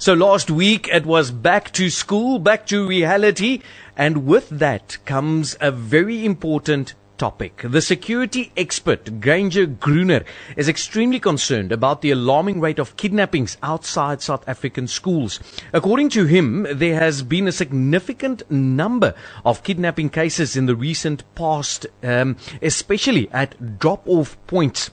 So last week it was back to school, back to reality, and with that comes a very important topic. The security expert, Granger Gruner, is extremely concerned about the alarming rate of kidnappings outside South African schools. According to him, there has been a significant number of kidnapping cases in the recent past, um, especially at drop-off points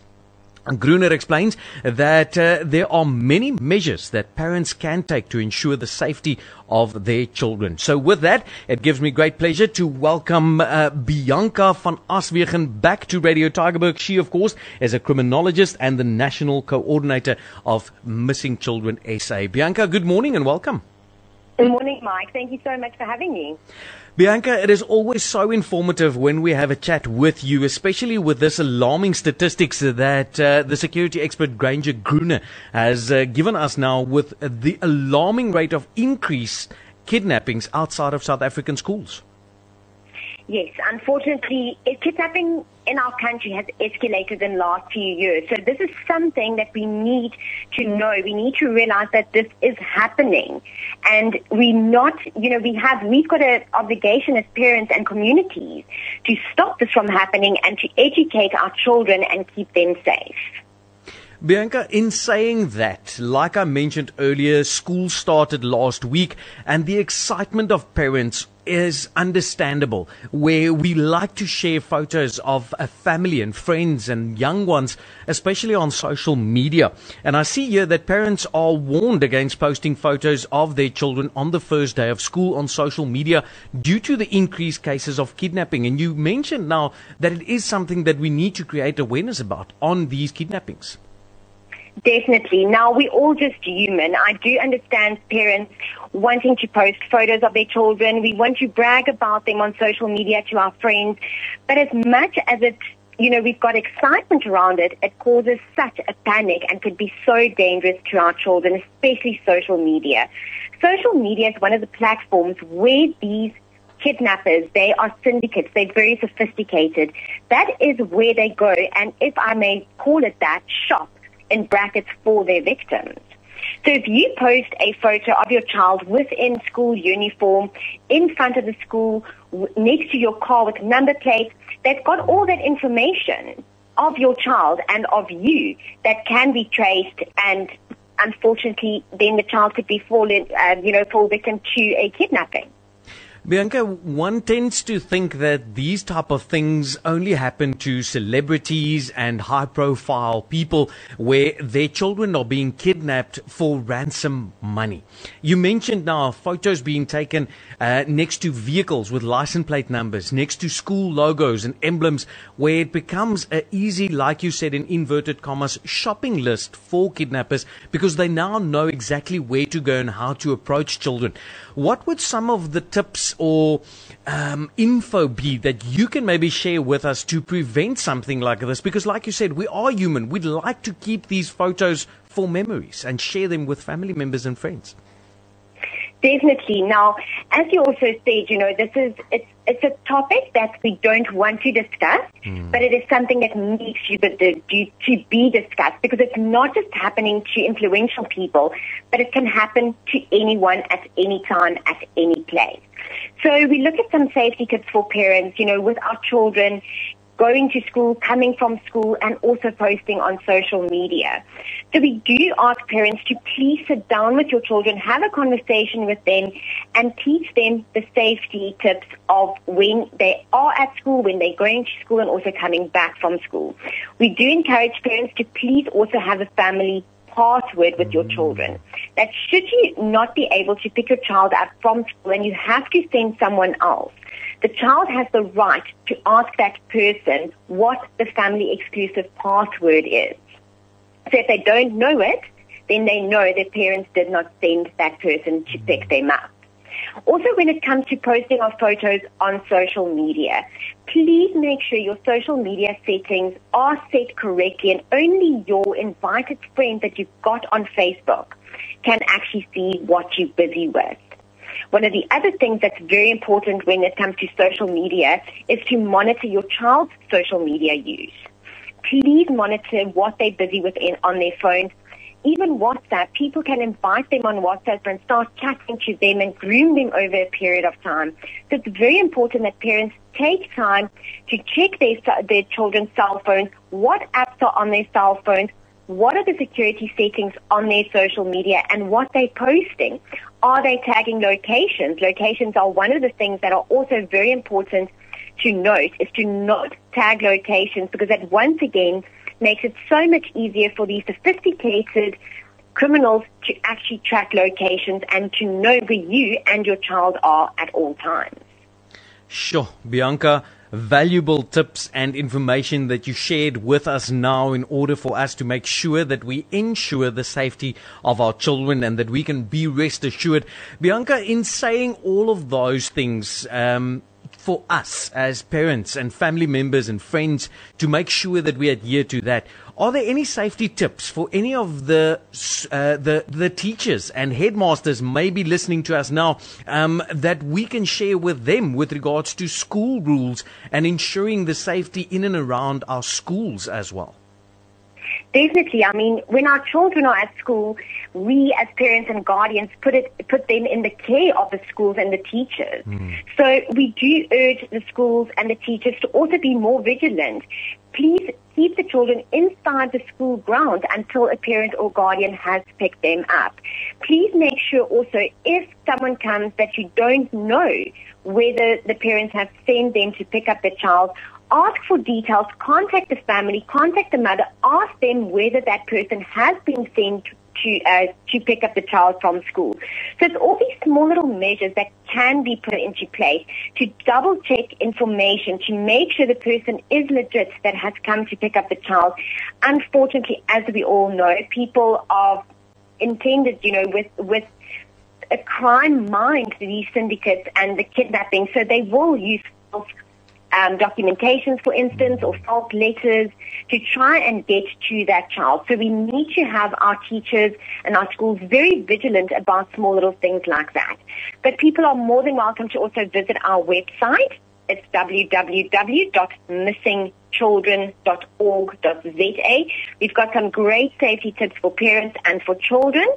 Gruner explains that uh, there are many measures that parents can take to ensure the safety of their children. So with that, it gives me great pleasure to welcome uh, Bianca van Aswegen back to Radio Tygerberg. She, of course, is a criminologist and the national coordinator of Missing Children SA. Bianca, good morning and welcome. Good morning, Mike. Thank you so much for having me. Bianca, it is always so informative when we have a chat with you, especially with this alarming statistics that uh, the security expert Granger Gruner has uh, given us now with the alarming rate of increased kidnappings outside of South African schools. Yes, unfortunately, kidnapping in our country has escalated in the last few years. So this is something that we need to know. We need to realize that this is happening. And we not, you know, we have, we've got an obligation as parents and communities to stop this from happening and to educate our children and keep them safe. Bianca, in saying that, like I mentioned earlier, school started last week and the excitement of parents is understandable where we like to share photos of a family and friends and young ones, especially on social media. And I see here that parents are warned against posting photos of their children on the first day of school on social media due to the increased cases of kidnapping. And you mentioned now that it is something that we need to create awareness about on these kidnappings. Definitely. Now, we're all just human. I do understand parents wanting to post photos of their children. We want to brag about them on social media to our friends. But as much as it, you know, we've got excitement around it, it causes such a panic and could be so dangerous to our children, especially social media. Social media is one of the platforms where these kidnappers, they are syndicates, they're very sophisticated. That is where they go, and if I may call it that, shop in brackets for their victims. So if you post a photo of your child within school uniform, in front of the school, next to your car with number plates, they've got all that information of your child and of you that can be traced and unfortunately then the child could be fallen, uh, you know, fall victim to a kidnapping. Bianca, one tends to think that these type of things only happen to celebrities and high profile people where their children are being kidnapped for ransom money. You mentioned now photos being taken uh, next to vehicles with license plate numbers, next to school logos and emblems where it becomes a easy, like you said in inverted commas, shopping list for kidnappers because they now know exactly where to go and how to approach children. What would some of the tips or um, info be that you can maybe share with us to prevent something like this? Because, like you said, we are human. We'd like to keep these photos for memories and share them with family members and friends. Definitely. Now, as you also said, you know, this is it's it's a topic that we don't want to discuss, mm. but it is something that needs to be, to be discussed because it's not just happening to influential people, but it can happen to anyone at any time at any place. So we look at some safety tips for parents, you know, with our children going to school, coming from school, and also posting on social media. So we do ask parents to please sit down with your children, have a conversation with them, and teach them the safety tips of when they are at school, when they're going to school, and also coming back from school. We do encourage parents to please also have a family password with your children. That should you not be able to pick your child up from school and you have to send someone else, the child has the right to ask that person what the family exclusive password is. So if they don't know it, then they know their parents did not send that person to pick them up. Also, when it comes to posting of photos on social media, please make sure your social media settings are set correctly and only your invited friends that you've got on Facebook can actually see what you're busy with. One of the other things that's very important when it comes to social media is to monitor your child's social media use. Please monitor what they're busy with on their phones. Even WhatsApp, people can invite them on WhatsApp and start chatting to them and groom them over a period of time. So it's very important that parents take time to check their, their children's cell phones, what apps are on their cell phones, what are the security settings on their social media and what they're posting. Are they tagging locations? Locations are one of the things that are also very important to note is to not tag locations because that once again makes it so much easier for these sophisticated criminals to actually track locations and to know where you and your child are at all times. Sure, Bianca, valuable tips and information that you shared with us now in order for us to make sure that we ensure the safety of our children and that we can be rest assured. Bianca, in saying all of those things, um, for us as parents and family members and friends to make sure that we adhere to that. Are there any safety tips for any of the uh, the the teachers and headmasters maybe listening to us now um, that we can share with them with regards to school rules and ensuring the safety in and around our schools as well? Definitely. I mean, when our children are at school, we as parents and guardians put it put them in the care of the schools and the teachers. Mm. So we do urge the schools and the teachers to also be more vigilant. Please keep the children inside the school ground until a parent or guardian has picked them up. Please make sure also if someone comes that you don't know whether the parents have sent them to pick up the child ask for details, contact the family, contact the mother, ask them whether that person has been sent to uh, to pick up the child from school. So it's all these small little measures that can be put into place to double check information to make sure the person is legit that has come to pick up the child. Unfortunately, as we all know, people are intended, you know, with with a crime mind, these syndicates and the kidnapping, so they will use um, documentations, for instance, or false letters to try and get to that child. So we need to have our teachers and our schools very vigilant about small little things like that. But people are more than welcome to also visit our website. It's www.missingchildren.org.za. We've got some great safety tips for parents and for children.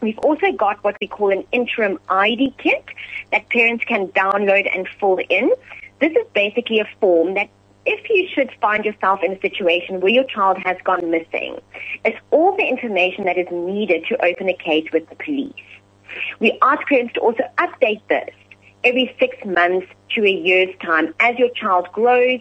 We've also got what we call an interim ID kit that parents can download and fill in. This is basically a form that if you should find yourself in a situation where your child has gone missing, it's all the information that is needed to open a case with the police. We ask parents to also update this every six months to a year's time. As your child grows,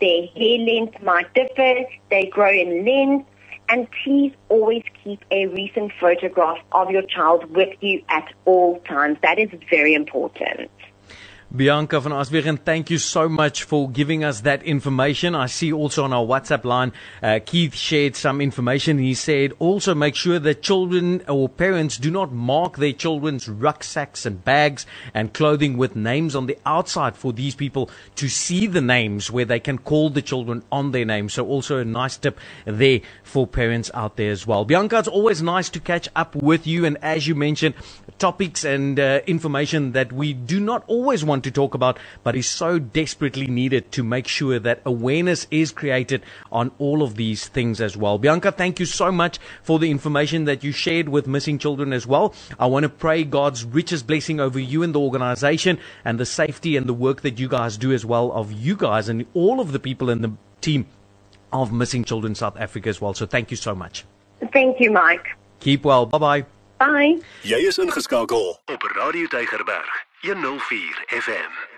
their hair length might differ, they grow in length, and please always keep a recent photograph of your child with you at all times. That is very important. Bianca van Aswegen, thank you so much for giving us that information. I see also on our WhatsApp line, uh, Keith shared some information. He said also make sure that children or parents do not mark their children's rucksacks and bags and clothing with names on the outside for these people to see the names where they can call the children on their names. So also a nice tip there for parents out there as well. Bianca, it's always nice to catch up with you. And as you mentioned, topics and uh, information that we do not always want to talk about, but is so desperately needed to make sure that awareness is created on all of these things as well. Bianca, thank you so much for the information that you shared with missing children as well. I want to pray God's richest blessing over you and the organization and the safety and the work that you guys do as well of you guys and all of the people in the team of Missing Children South Africa as well. So thank you so much. Thank you, Mike. Keep well. Bye-bye. Bye. Jy is ingeskakel op Radio Tygerberg 104 FM.